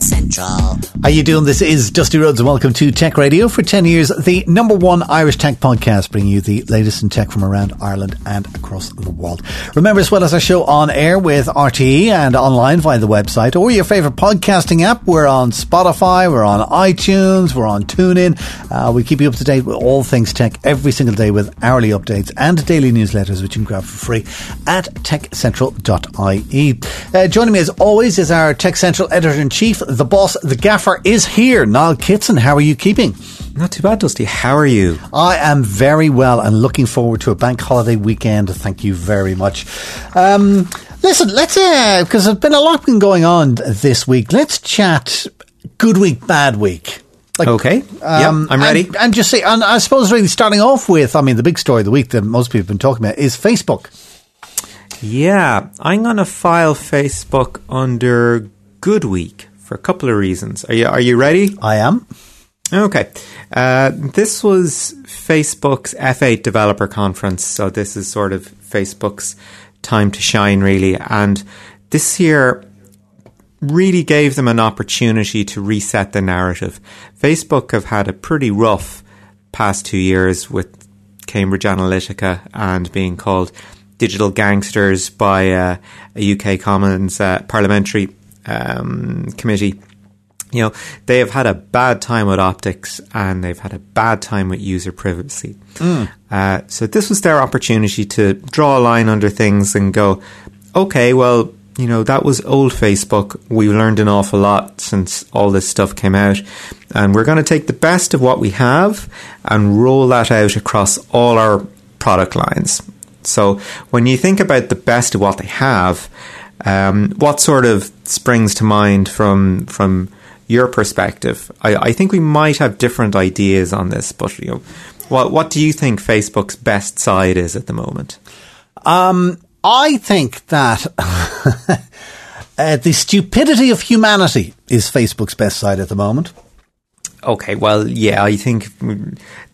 Central. How you doing? This is Dusty Rhodes and welcome to Tech Radio. For 10 years, the number one Irish tech podcast, bringing you the latest in tech from around Ireland and across the world. Remember, as well as our show on air with RTE and online via the website or your favourite podcasting app, we're on Spotify, we're on iTunes, we're on TuneIn. Uh, we keep you up to date with all things tech every single day with hourly updates and daily newsletters, which you can grab for free at techcentral.ie. Uh, joining me as always is our Tech Central editor in chief, the boss, the gaffer is here. Niall Kitson, how are you keeping? Not too bad, Dusty. How are you? I am very well and looking forward to a bank holiday weekend. Thank you very much. Um, listen, let's, uh, because there's been a lot been going on this week. Let's chat good week, bad week. Like, okay. Um, yeah, I'm ready. And, and just say, and I suppose really starting off with, I mean, the big story of the week that most people have been talking about is Facebook. Yeah, I'm going to file Facebook under Good Week for a couple of reasons. Are you Are you ready? I am. Okay. Uh, this was Facebook's F8 developer conference, so this is sort of Facebook's time to shine, really. And this year really gave them an opportunity to reset the narrative. Facebook have had a pretty rough past two years with Cambridge Analytica and being called digital gangsters by uh, a UK Commons uh, parliamentary um, committee. You know, they have had a bad time with optics and they've had a bad time with user privacy. Mm. Uh, so this was their opportunity to draw a line under things and go, okay, well, you know, that was old Facebook. We've learned an awful lot since all this stuff came out. And we're going to take the best of what we have and roll that out across all our product lines. So when you think about the best of what they have, um, what sort of springs to mind from from your perspective? I, I, think we might have different ideas on this, but you know, what what do you think Facebook's best side is at the moment? Um, I think that uh, the stupidity of humanity is Facebook's best side at the moment. Okay, well, yeah, I think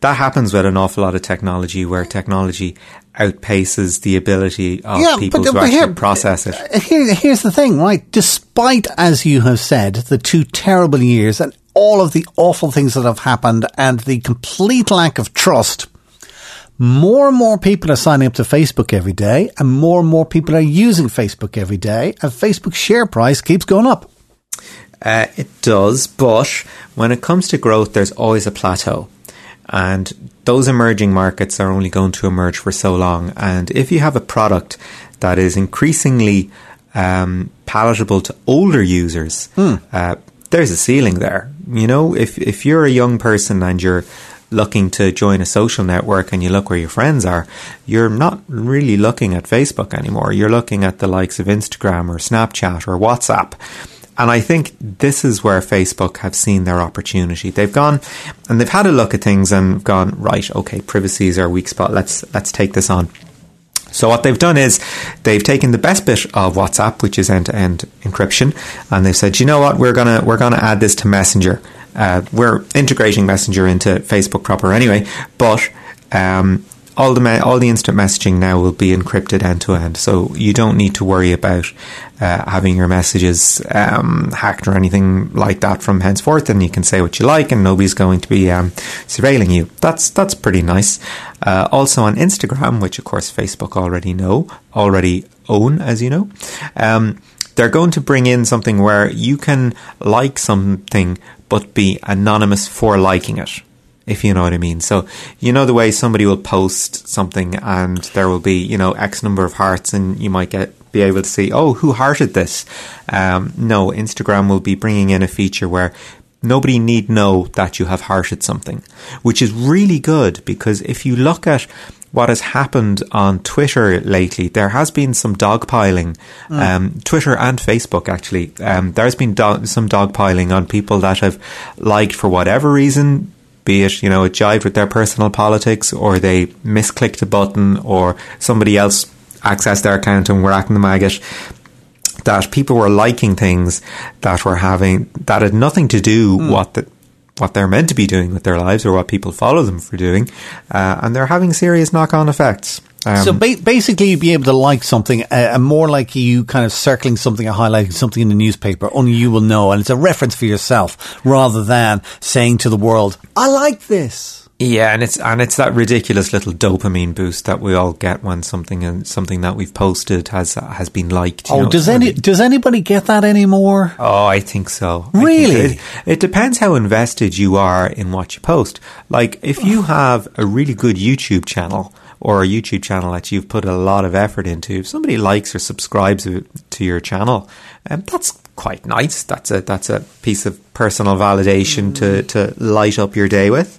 that happens with an awful lot of technology where technology outpaces the ability of yeah, people but, to but actually here, process it. Uh, here, here's the thing, right? Despite, as you have said, the two terrible years and all of the awful things that have happened and the complete lack of trust, more and more people are signing up to Facebook every day and more and more people are using Facebook every day and Facebook's share price keeps going up. Uh, it does, but when it comes to growth, there's always a plateau. And those emerging markets are only going to emerge for so long. And if you have a product that is increasingly um, palatable to older users, hmm. uh, there's a ceiling there. You know, if if you're a young person and you're looking to join a social network and you look where your friends are, you're not really looking at Facebook anymore. You're looking at the likes of Instagram or Snapchat or WhatsApp. And I think this is where Facebook have seen their opportunity. They've gone and they've had a look at things and gone, right, okay, privacy is our weak spot. Let's let's take this on. So what they've done is they've taken the best bit of WhatsApp, which is end-to-end encryption, and they've said, you know what, we're gonna we're gonna add this to Messenger. Uh, we're integrating Messenger into Facebook proper anyway, but um, all the all the instant messaging now will be encrypted end to end, so you don't need to worry about uh, having your messages um, hacked or anything like that from henceforth. And you can say what you like, and nobody's going to be um, surveilling you. That's that's pretty nice. Uh, also on Instagram, which of course Facebook already know, already own, as you know. Um, they're going to bring in something where you can like something but be anonymous for liking it if you know what I mean. So, you know, the way somebody will post something and there will be, you know, X number of hearts and you might get, be able to see, oh, who hearted this? Um, no, Instagram will be bringing in a feature where nobody need know that you have hearted something, which is really good because if you look at what has happened on Twitter lately, there has been some dogpiling. Mm. Um, Twitter and Facebook, actually, um, there's been do- some dogpiling on people that have liked for whatever reason be it, you know, it jived with their personal politics or they misclicked a button or somebody else accessed their account and were acting the maggot that people were liking things that were having that had nothing to do mm. what the what they're meant to be doing with their lives or what people follow them for doing, uh, and they're having serious knock-on effects. Um, so ba- basically, you'd be able to like something, uh, more like you kind of circling something or highlighting something in the newspaper. Only you will know, and it's a reference for yourself rather than saying to the world, "I like this." Yeah, and it's and it's that ridiculous little dopamine boost that we all get when something and something that we've posted has has been liked. Oh, know, does any really- does anybody get that anymore? Oh, I think so. I think Really? it, it depends how invested you are in what you post. Like, if you have a really good YouTube channel or a YouTube channel that you've put a lot of effort into, if somebody likes or subscribes to your channel, um, that's quite nice. That's a that's a piece of personal validation to to light up your day with.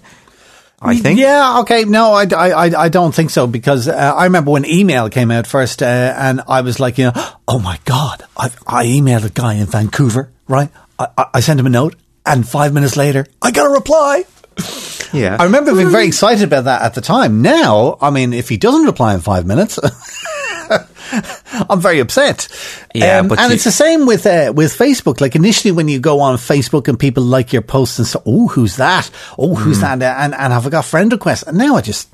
I think. Yeah, okay. No, I, I, I- don't think so because uh, I remember when email came out first uh, and I was like, you know, oh my God, I, I emailed a guy in Vancouver, right? I, I- I sent him a note and five minutes later, I got a reply. Yeah. I remember being very excited about that at the time. Now, I mean, if he doesn't reply in five minutes, I'm very upset. Yeah, Um, but and you- it's the same with uh, with Facebook. Like initially, when you go on Facebook and people like your posts and say, "Oh, who's that? Oh, who's Hmm. that?" and and have I got friend requests? And now I just.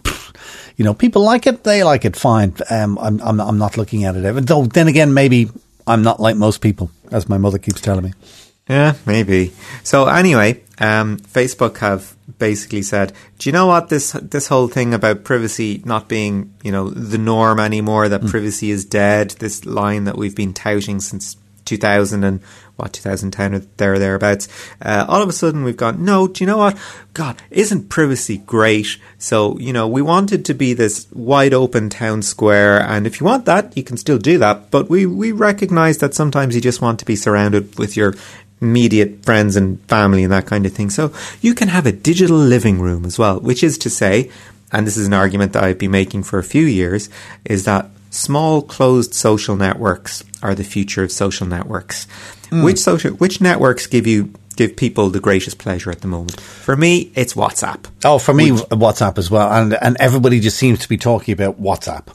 You know, people like it; they like it. Fine. Um, I'm, I'm, I'm not looking at it ever. Though, then again, maybe I'm not like most people, as my mother keeps telling me. Yeah, maybe. So anyway, um, Facebook have basically said, do you know what this this whole thing about privacy not being you know the norm anymore? That privacy is dead. This line that we've been touting since 2000 and what 2010 or there or thereabouts. Uh, all of a sudden we've gone. No, do you know what? God, isn't privacy great? So you know we wanted to be this wide open town square, and if you want that, you can still do that. But we we recognise that sometimes you just want to be surrounded with your immediate friends and family and that kind of thing. So you can have a digital living room as well, which is to say, and this is an argument that I've been making for a few years, is that small closed social networks are the future of social networks. Hmm. Which social which networks give you give people the greatest pleasure at the moment? For me, it's WhatsApp. Oh, for me, WhatsApp as well, and and everybody just seems to be talking about WhatsApp.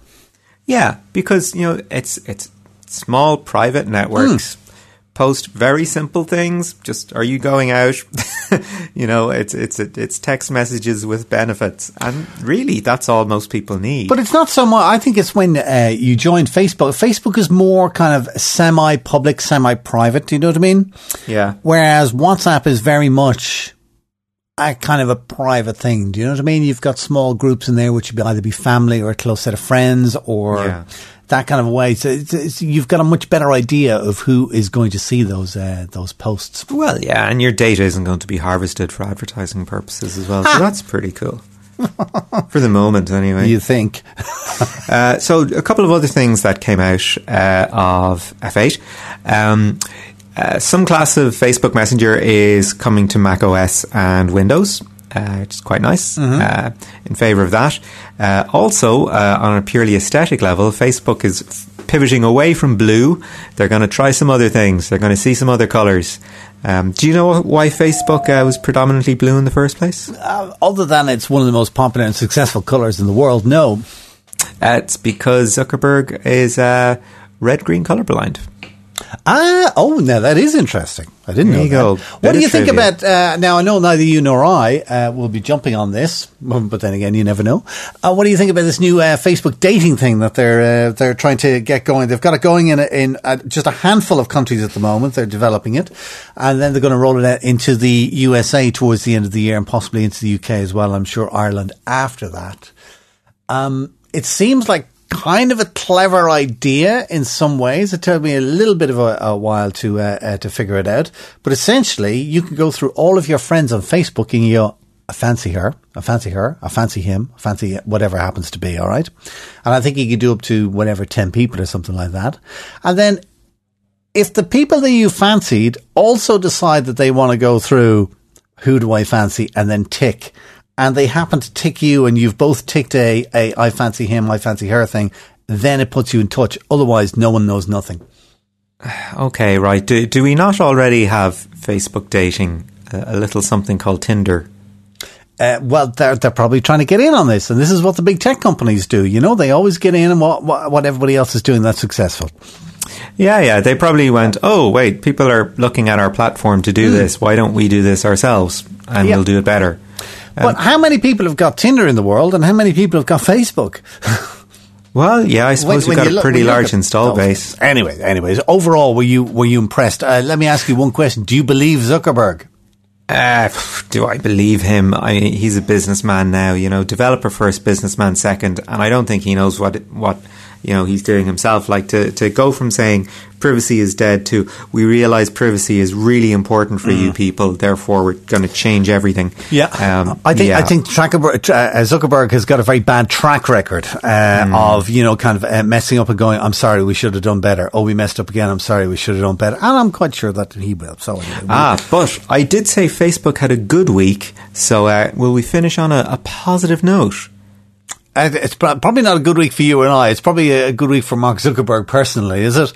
Yeah, because you know it's it's small private networks hmm. Post very simple things. Just are you going out? you know, it's it's it's text messages with benefits, and really that's all most people need. But it's not so much. I think it's when uh, you join Facebook. Facebook is more kind of semi-public, semi-private. Do you know what I mean? yeah, Whereas WhatsApp is very much a kind of a private thing. Do you know what I mean? You've got small groups in there, which would be either be family or a close set of friends or Yeah. that kind of way. So it's, it's, you've got a much better idea of who is going to see those uh, those posts. well, yeah, and your data isn't going to be harvested for advertising purposes as well. So that's pretty cool. for the moment, anyway. You think? Uh, so a couple of other things that came out uh, of F8. Um, uh, some class of Facebook Messenger is coming to Mac OS and Windows. Uh, which is quite nice. Uh, in favor of that. Uh, also, uh, on a purely aesthetic level, Facebook is f- pivoting away from blue. They're going to try some other things. They're going to see some other colors. Um, do you know why Facebook uh, was predominantly blue in the first place? Uh, other than it's one of the most popular and successful colors in the world, no. Uh, it's because Zuckerberg is uh, red green colorblind. Ah, oh, now that is interesting. I didn't There know you that. go. What do you think trivia. about? Uh, now I know neither you nor I uh, will be jumping on this, but then again, you never know. Uh, what do you think about this new uh, Facebook dating thing that they're uh, they're trying to get going? They've got it going in a, in uh just a handful of countries at the moment. They're developing it, and then they're going to roll it out into the USA towards the end of the year, and possibly into the UK as well. I'm sure Ireland after that. Um, it seems like kind of a clever idea in some ways. It took me a little bit of a, a while to uh, uh, to figure it out, but essentially, you can go through all of your friends on Facebook and you go, I fancy her, I fancy her, I fancy him, I fancy whatever happens to be. All right, and I think you could do up to whatever ten people or something like that, and then. If the people that you fancied also decide that they want to go through who do I fancy and then tick, and they happen to tick you and you've both ticked a, a I fancy him, I fancy her thing, then it puts you in touch. Otherwise, no one knows nothing. Okay, right. Do, do we not already have Facebook dating? A, a little something called Tinder. Uh, well, they're, they're probably trying to get in on this, and this is what the big tech companies do. You know, they always get in on what, what, what everybody else is doing that's successful. Yeah, yeah. They probably went, oh, wait, people are looking at our platform to do this. Why don't we do this ourselves? And Yeah. we'll do it better. But how many people have got Tinder in the world, and how many people have got Facebook? Well, yeah, I suppose we've got you a pretty look large install base. Anyway, anyways, overall, were you were you impressed? Uh, let me ask you one question: Do you believe Zuckerberg? Uh, do I believe him? I mean, he's a businessman now, you know, developer first, businessman second, and I don't think he knows what what you know he's doing himself. Like to to go from saying privacy is dead to we realize privacy is really important for you people, therefore we're going to change everything. um, I think yeah. I think Zuckerberg, uh, Zuckerberg has got a very bad track record uh, Hmm. of you know kind of uh, messing up and going. I'm sorry, we should have done better. Oh, we messed up again. I'm sorry, we should have done better. And I'm quite sure that he will. So anyway, we- Ah, but I did say Facebook had a good week, so uh, will we finish on a, a positive note? It's probably not a good week for you and I. It's probably a good week for Mark Zuckerberg personally, is it?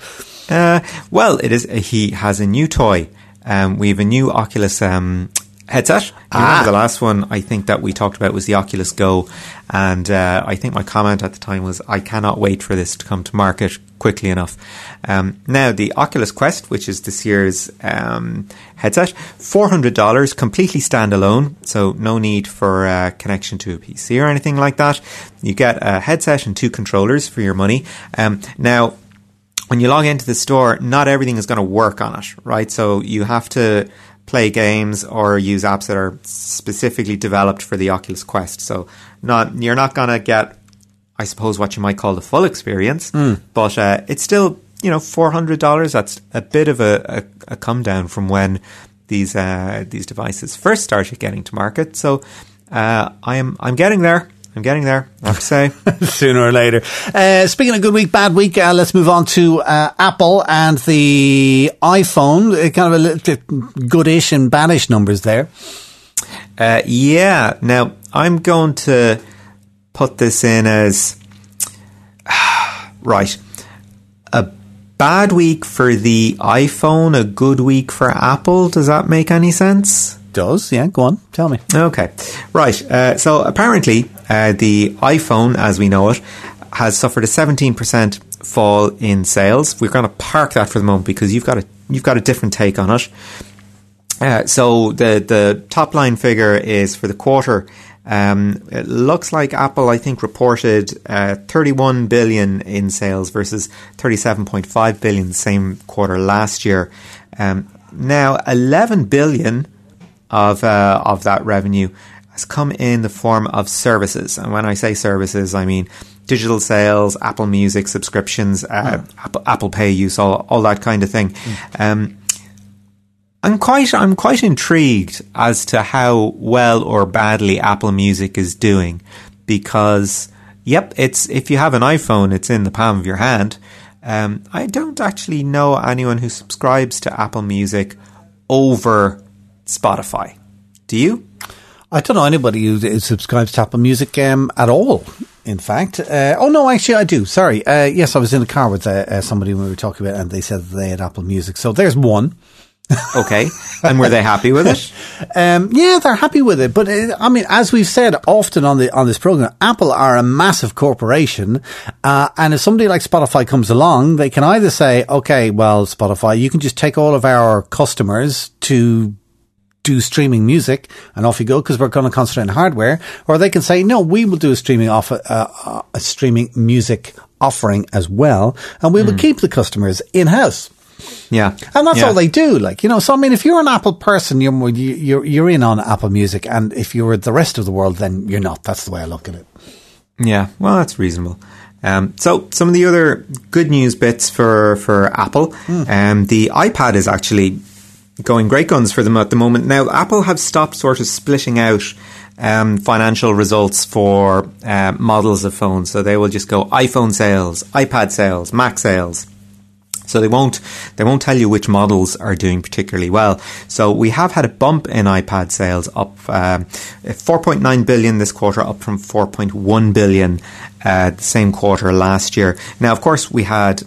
Uh, well, it is. He has a new toy. Um, we have a new Oculus um, headset. Ah. remember the last one I think that we talked about was the Oculus Go, and uh, I think my comment at the time was, "I cannot wait for this to come to market quickly enough." Um, now, the Oculus Quest, which is this year's um, headset, four hundred dollars, completely standalone, so no need for uh, connection to a PC or anything like that. You get a headset and two controllers for your money. Um, now when you log into the store, not everything is going to work on it, right? So you have to play games or use apps that are specifically developed for the Oculus Quest. So not you're not going to get, I suppose, what you might call the full experience, but uh, it's still you know four hundred dollars. That's a bit of a, a, a come down from when these uh, these devices first started getting to market. So uh, I am I'm getting there. I'm getting there. I have to say. sooner or later. Uh, speaking of good week, bad week, uh, let's move on to uh, Apple and the iPhone. Uh, kind of a little bit goodish and baddish numbers there. Uh, yeah. Now I'm going to put this in as right. A bad week for the iPhone, a good week for Apple. Does that make any sense? Does yeah? Go on, tell me. Okay, right. Uh, so apparently, uh, the iPhone, as we know it, has suffered a seventeen percent fall in sales. We're going to park that for the moment because you've got a you've got a different take on it. Uh, so the the top line figure is for the quarter. Um, it looks like Apple, I think, reported uh, 31 billion in sales versus 37.5 billion the same quarter last year. Um, now, 11 billion of uh, of that revenue has come in the form of services, and when I say services, I mean digital sales, Apple Music subscriptions, uh, Apple, Apple Pay use, all all that kind of thing. Um, I'm quite I'm quite intrigued as to how well or badly Apple Music is doing because yep, it's if you have an iPhone, it's in the palm of your hand. Um, I don't actually know anyone who subscribes to Apple Music over Spotify. Do you? I don't know anybody who subscribes to Apple Music um, at all. In fact, uh, oh no, actually I do. Sorry. Uh, yes, I was in the car with uh, uh, somebody when we were talking about, it and they said that they had Apple Music. So there's one. Okay, and were they happy with it? Um, yeah, they're happy with it, but uh, I mean, as we've said often on the on this program, Apple are a massive corporation, uh, and if somebody like Spotify comes along, they can either say, "Okay, well, Spotify, you can just take all of our customers to do streaming music, and off you go because we're going to concentrate on hardware," or they can say, "No, we will do a streaming off uh, a streaming music offering as well, and we will keep the customers in house." Yeah, And that's Yeah. all they do. Like, you know, so I mean, if you're an Apple person, you're, you- you're, you're in on Apple Music. And if you're the rest of the world, then you're not. That's the way I look at it. Yeah, well, that's reasonable. Um, so, some of the other good news bits for for Apple, um, the iPad is actually going great guns for them at the moment. Now, Apple have stopped sort of splitting out um, financial results for uh, models of phones, so they will just go iPhone sales, iPad sales, Mac sales. So they won't they won't tell you which models are doing particularly well. So we have had a bump in iPad sales up um, 4.9 billion this quarter, up from 4.1 billion uh, the same quarter last year. Now, of course, we had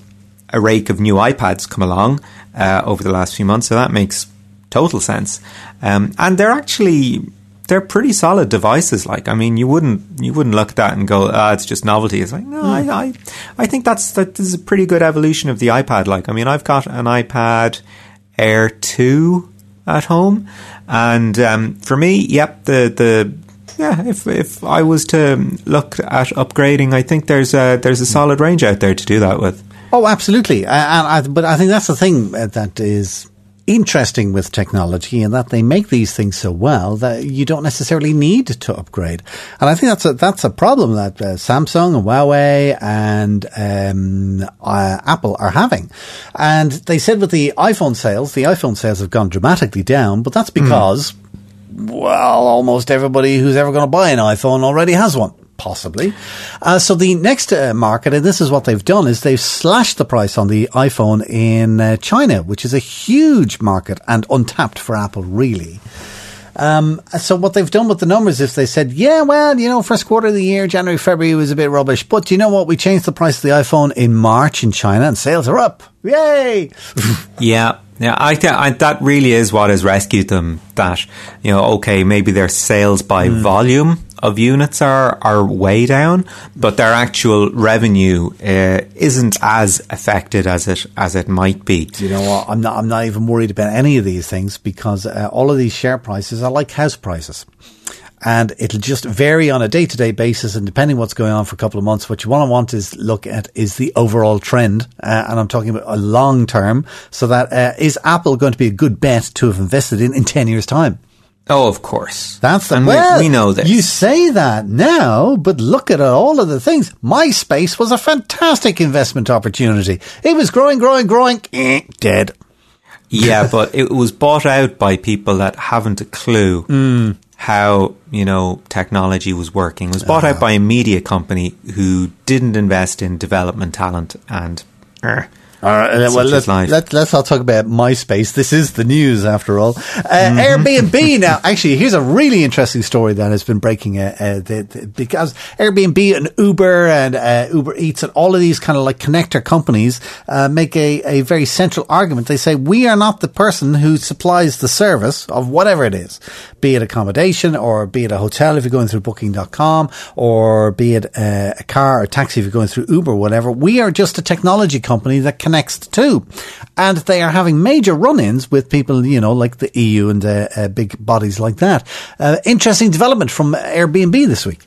a rake of new iPads come along uh, over the last few months, so that makes total sense. Um, and they're actually they're pretty solid devices. Like, I mean, you wouldn't you wouldn't look at that and go, ah, it's just novelty. It's like, no, I, I, I think that's that is a pretty good evolution of the iPad. Like, I mean, I've got an iPad Air two at home, and um, for me, yep, the the yeah, if if I was to look at upgrading, I think there's a there's a solid range out there to do that with. Oh, absolutely. And I, but I think that's the thing uh, that is interesting with technology and that they make these things so well that you don't necessarily need to upgrade. And I think that's a, that's a problem that uh, Samsung and Huawei and um, uh, Apple are having. And they said with the iPhone sales, the iPhone sales have gone dramatically down, but that's because, mm. well, almost everybody who's ever going to buy an iPhone already has one possibly. Uh, so the next uh, market, and this is what they've done, is they've slashed the price on the iPhone in uh, China, which is a huge market and untapped for Apple, really. Um, so what they've done with the numbers is they said, yeah, well, you know, first quarter of the year, January, February was a bit rubbish, but you know what? We changed the price of the iPhone in March in China and sales are up. Yay! yeah. Yeah, I think that really is what has rescued them. That you know, okay, maybe their sales by mm. volume of units are are way down, but their actual revenue uh, isn't as affected as it as it might be. You know what? I'm not I'm not even worried about any of these things because uh, all of these share prices are like house prices. And it'll just vary on a day to day basis, and depending what's going on for a couple of months, what you want to want is look at is the overall trend, uh, and I'm talking about a long term. So that uh, is Apple going to be a good bet to have invested in in ten years' time? Oh, of course. That's the and well, we, we, know this. You say that now, but look at all of the things. MySpace was a fantastic investment opportunity. It was growing, growing, growing, eh, dead. Yeah, but it was bought out by people that haven't a clue mm. how you know technology was working. It was bought uh. out by a media company who didn't invest in development talent and. Uh, all right, well, let's, let, let's not talk about MySpace. This is the news, after all. Uh, mm-hmm. Airbnb now, actually, here's a really interesting story that has been breaking uh, uh, the, the, because Airbnb and Uber and uh, Uber Eats and all of these kind of like connector companies uh, make a, a very central argument. They say, we are not the person who supplies the service of whatever it is, be it accommodation or be it a hotel if you're going through booking.com or be it uh, a car or taxi if you're going through Uber, whatever. We are just a technology company that can next too. And they are having major run-ins with people, you know, like the EU and uh, uh, big bodies like that. Uh, interesting development from Airbnb this week.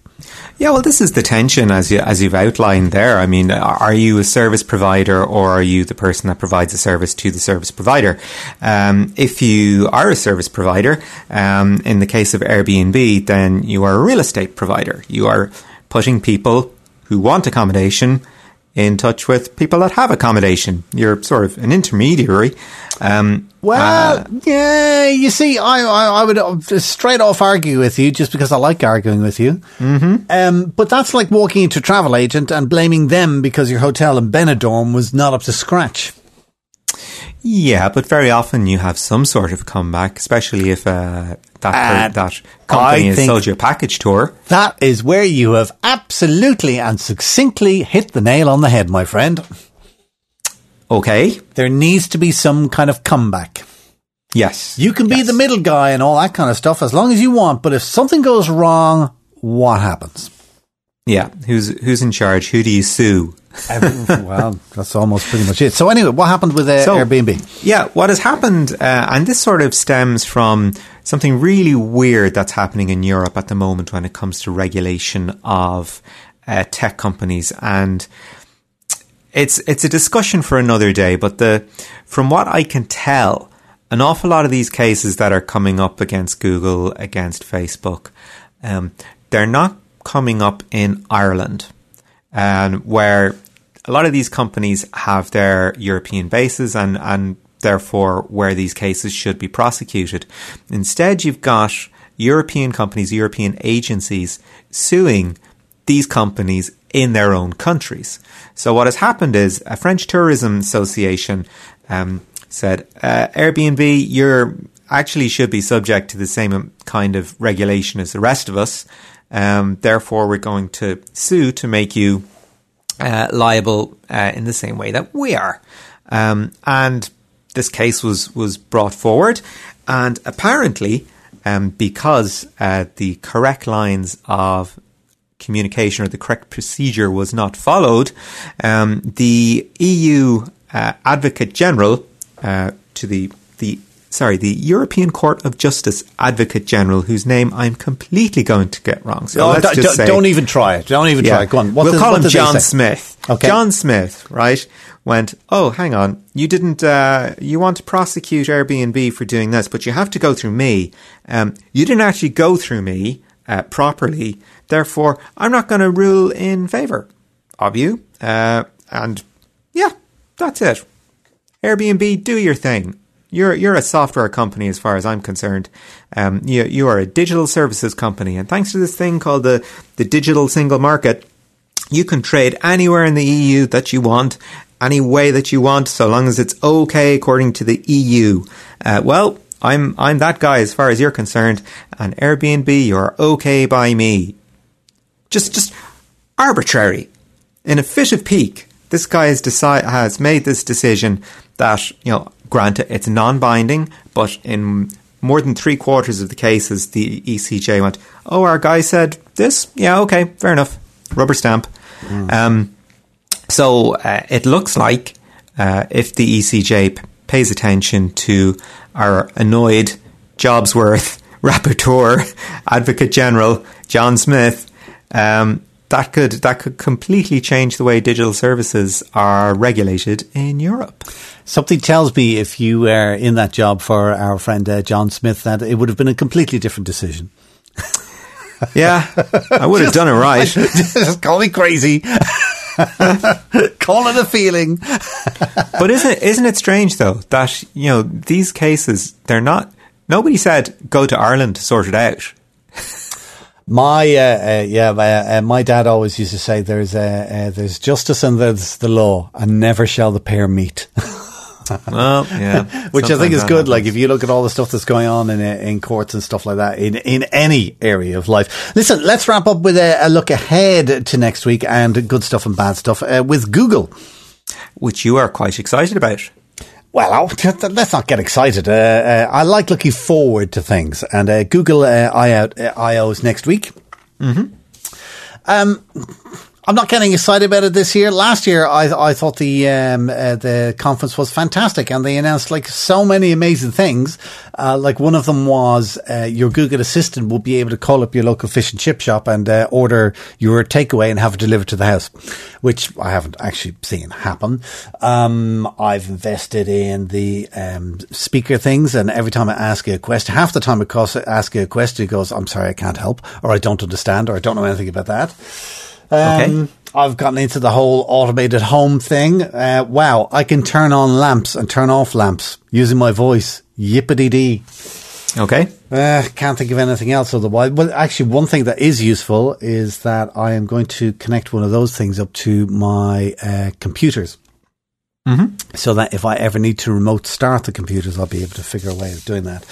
Yeah, well, this is the tension as you as you've outlined there. I mean, are you a service provider or are you the person that provides a service to the service provider? Um, if you are a service provider, um, in the case of Airbnb, then you are a real estate provider. You are putting people who want accommodation in touch with people that have accommodation. You're sort of an intermediary. Um, well, uh, yeah, you see, I, I, I, would straight off argue with you just because I like arguing with you. Mm-hmm. Um, but that's like walking into a travel agent and blaming them because your hotel in Benidorm was not up to scratch. Yeah, but very often you have some sort of comeback, especially if uh, that that company has sold you a package tour. That is where you have absolutely and succinctly hit the nail on the head, my friend. Okay. There needs to be some kind of comeback. Yes. You can be yes. the middle guy and all that kind of stuff as long as you want, but if something goes wrong, what happens? Yeah, who's who's in charge? Who do you sue? well, that's almost pretty much it. So anyway, what happened with uh, so, Airbnb? Yeah, what has happened, uh, and this sort of stems from something really weird that's happening in Europe at the moment when it comes to regulation of uh, tech companies, and it's it's a discussion for another day. But the from what I can tell, an awful lot of these cases that are coming up against Google, against Facebook, um, they're not coming up in Ireland, and where a lot of these companies have their European bases and, and therefore where these cases should be prosecuted. Instead, you've got European companies, European agencies suing these companies in their own countries. So what has happened is a French Tourism Association um, said, uh, Airbnb, you're actually should be subject to the same kind of regulation as the rest of us. Um, therefore, we're going to sue to make you uh, liable uh, in the same way that we are. Um, and this case was was brought forward, and apparently, um, because uh, the correct lines of communication or the correct procedure was not followed, um, the EU uh, Advocate General uh, to the the sorry the European Court of Justice Advocate General, whose name I'm completely going to get wrong. So let's don't, say, don't even try it. Don't even try it. Go on. What we'll did- call him John? Smith. Okay. John Smith, right? Went. Oh, hang on. You didn't. Uh, you want to prosecute Airbnb for doing this, but you have to go through me. Um, you didn't actually go through me uh, properly. Therefore, I'm not going to rule in favour of you. Uh, and yeah, that's it. Airbnb, do your thing. You're you're a software company as far as I'm concerned. Um, you you are a digital services company, and thanks to this thing called the the digital single market, you can trade anywhere in the EU that you want, any way that you want, so long as it's okay according to the EU. Uh, well, I'm I'm that guy as far as you're concerned, and Airbnb, you're okay by me. Just just arbitrary. In a fit of pique, this guy has has made this decision that you know, granted, it's non-binding, but in more than three quarters of the cases, the ECJ went, "Oh, our guy said this. Yeah, okay, fair enough. Rubber stamp." Um, so uh, it looks like uh, if the ECJ p- pays attention to our annoyed Jobsworth rapporteur, Advocate General John Smith, um, that could that could completely change the way digital services are regulated in Europe. Something tells me if you were in that job for our friend uh, John Smith that it would have been a completely different decision. Yeah, I would have done it right. Just call me crazy. call it a feeling. But isn't it, isn't it strange though that you know these cases they're not. Nobody said go to Ireland to sort it out. My uh, uh, yeah, uh, uh, my dad always used to say there's uh, uh, there's justice and there's the law, and never shall the pair meet. Well, yeah, Which I think is good. Like if you look at all the stuff that's going on in in courts and stuff like that in in any area of life. Listen, let's wrap up with a, a look ahead to next week and good stuff and bad stuff uh, with Google. which you are quite excited about. Well, I'll, let's not get excited. Uh, uh, I like looking forward to things, and uh, Google uh, I out uh, IOs next week. Mm-hmm. Um, I'm not getting excited about it this year. Last year, I I thought the um, uh, the conference was fantastic, and they announced like so many amazing things. Uh, like one of them was uh, your Google Assistant will be able to call up your local fish and chip shop and uh, order your takeaway and have it delivered to the house, which I haven't actually seen happen. Um, I've invested in the um, speaker things, and every time I ask you a question, half the time I cause- ask a question, it goes, "I'm sorry, I can't help," or "I don't understand," or "I don't know anything about that." Um, Okay. I've gotten into the whole automated home thing. Uh, wow, I can turn on lamps and turn off lamps using my voice. Yippity dee. Okay. Uh, can't think of anything else otherwise. Well, actually, one thing that is useful is that I am going to connect one of those things up to my uh, computers. So that if I ever need to remote start the computers, I'll be able to figure a way of doing that.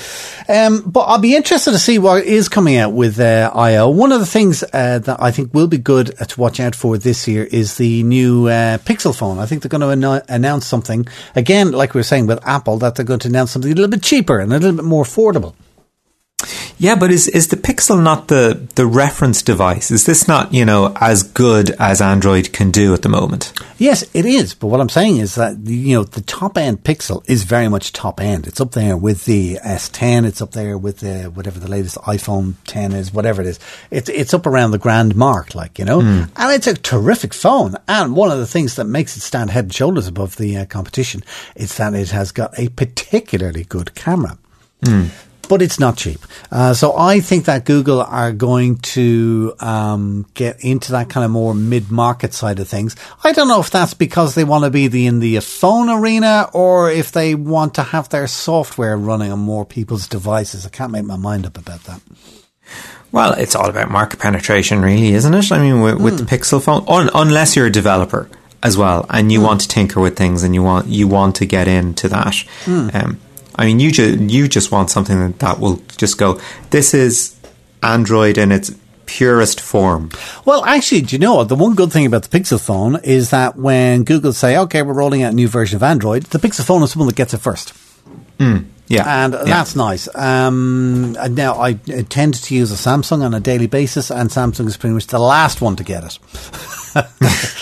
Um, but I'll be interested to see what is coming out with uh, IO. One of the things uh, that I think will be good to watch out for this year is the new uh, Pixel phone. I think they're going to anno- announce something again, like we were saying with Apple, that they're going to announce something a little bit cheaper and a little bit more affordable. Yeah, but is is the Pixel not the the reference device? Is this not you know as good as Android can do at the moment? Yes, it is. But what I'm saying is that the, you know the top end Pixel is very much top end. It's up there with the S10. It's up there with the whatever the latest iPhone 10 is, whatever it is. It's it's up around the grand mark, like you know, and it's a terrific phone. And one of the things that makes it stand head and shoulders above the uh, competition is that it has got a particularly good camera but it's not cheap. Uh, so I think that Google are going to um, get into that kind of more mid-market side of things. I don't know if that's because they want to be the, in the phone arena or if they want to have their software running on more people's devices. I can't make my mind up about that. Well, it's all about market penetration, really, isn't it? I mean, with, with the Pixel phone, un, unless you're a developer as well, and you want to tinker with things, and you want you want to get into that. Um, I mean, you ju- you just want something that, that will just go. This is Android in its purest form. Well, actually, do you know what? The one good thing about the Pixel phone is that when Google say, okay, we're rolling out a new version of Android, the Pixel phone is the one that gets it first. Yeah. And Yeah. that's nice. Um, now, I tend to use a Samsung on a daily basis, and Samsung is pretty much the last one to get it.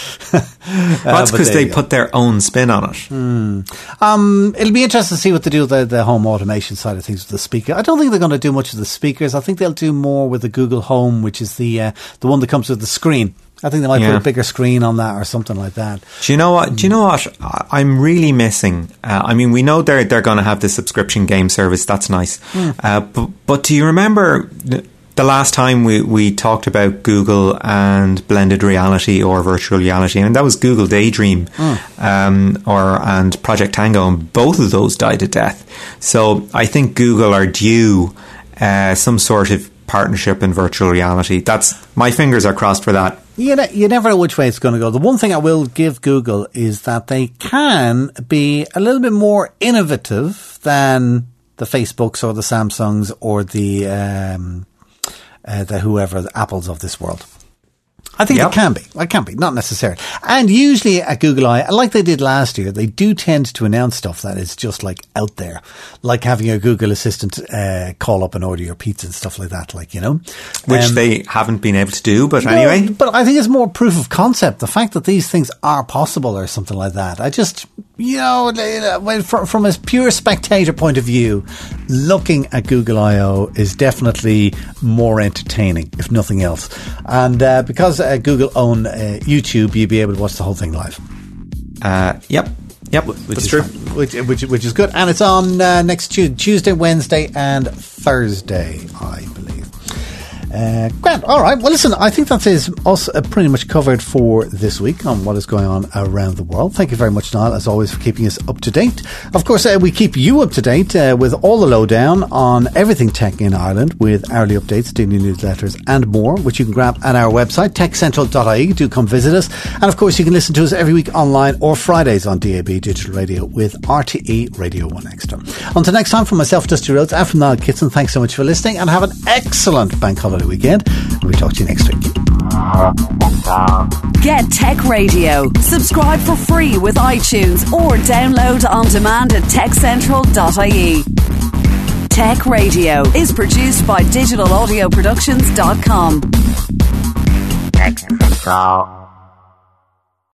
That's because there they put their own spin on it. Um, it'll be interesting to see what they do with the, the home automation side of things with the speaker. I don't think they're going to do much of the speakers. I think they'll do more with the Google Home, which is the uh, the one that comes with the screen. I think they might Yeah. put a bigger screen on that or something like that. Do you know what? Do you know what? I'm really missing. Uh, I mean, we know they're they're going to have the subscription game service. That's nice. Uh, but but do you remember the last time we we talked about Google and blended reality or virtual reality? and that was Google Daydream, um, or and Project Tango, and both of those died a death. So I think Google are due uh, some sort of partnership in virtual reality. That's my fingers are crossed for that. You, ne- you never know which way it's going to go. The one thing I will give Google is that they can be a little bit more innovative than the Facebooks or the Samsungs or the um, uh, the whoever the Apples of this world. I think Yep. it can be. It can be, not necessarily. And usually at Google I, like they did last year, they do tend to announce stuff that is just like out there, like having a Google Assistant uh, call up and order your pizza and stuff like that. Like you know, Which Um, they haven't been able to do, but no, anyway. but I think it's more proof of concept. The fact that these things are possible or something like that. I just, you know, uh, from, from a pure spectator point of view, looking at Google I.O. is definitely more entertaining, if nothing else. And uh, because uh, Google own uh, YouTube, you'll be able to watch the whole thing live. Uh, yep. Yep. Which that's is true. Which, which, which is good. And it's on uh, next Tu- Tuesday, Wednesday, and Thursday, I believe. Uh, all right. Well, listen, I think that is us uh, pretty much covered for this week on what is going on around the world. Thank you very much, Niall, as always, for keeping us up to date. Of course, uh, we keep you up to date uh, with all the lowdown on everything tech in Ireland with hourly updates, daily newsletters, and more, which you can grab at our website, techcentral.ie. Do come visit us. And of course, you can listen to us every week online or Fridays on DAB Digital Radio with RTE Radio 1 Extra. Until next time, from myself, Dusty Rhodes, and from Niall Kitson, thanks so much for listening and have an excellent bank holiday weekend. And we'll talk to you next week. Get Tech Radio. Subscribe for free with iTunes or download on demand at techcentral.ie. Tech Radio is produced by digitalaudioproductions.com. Tech Central.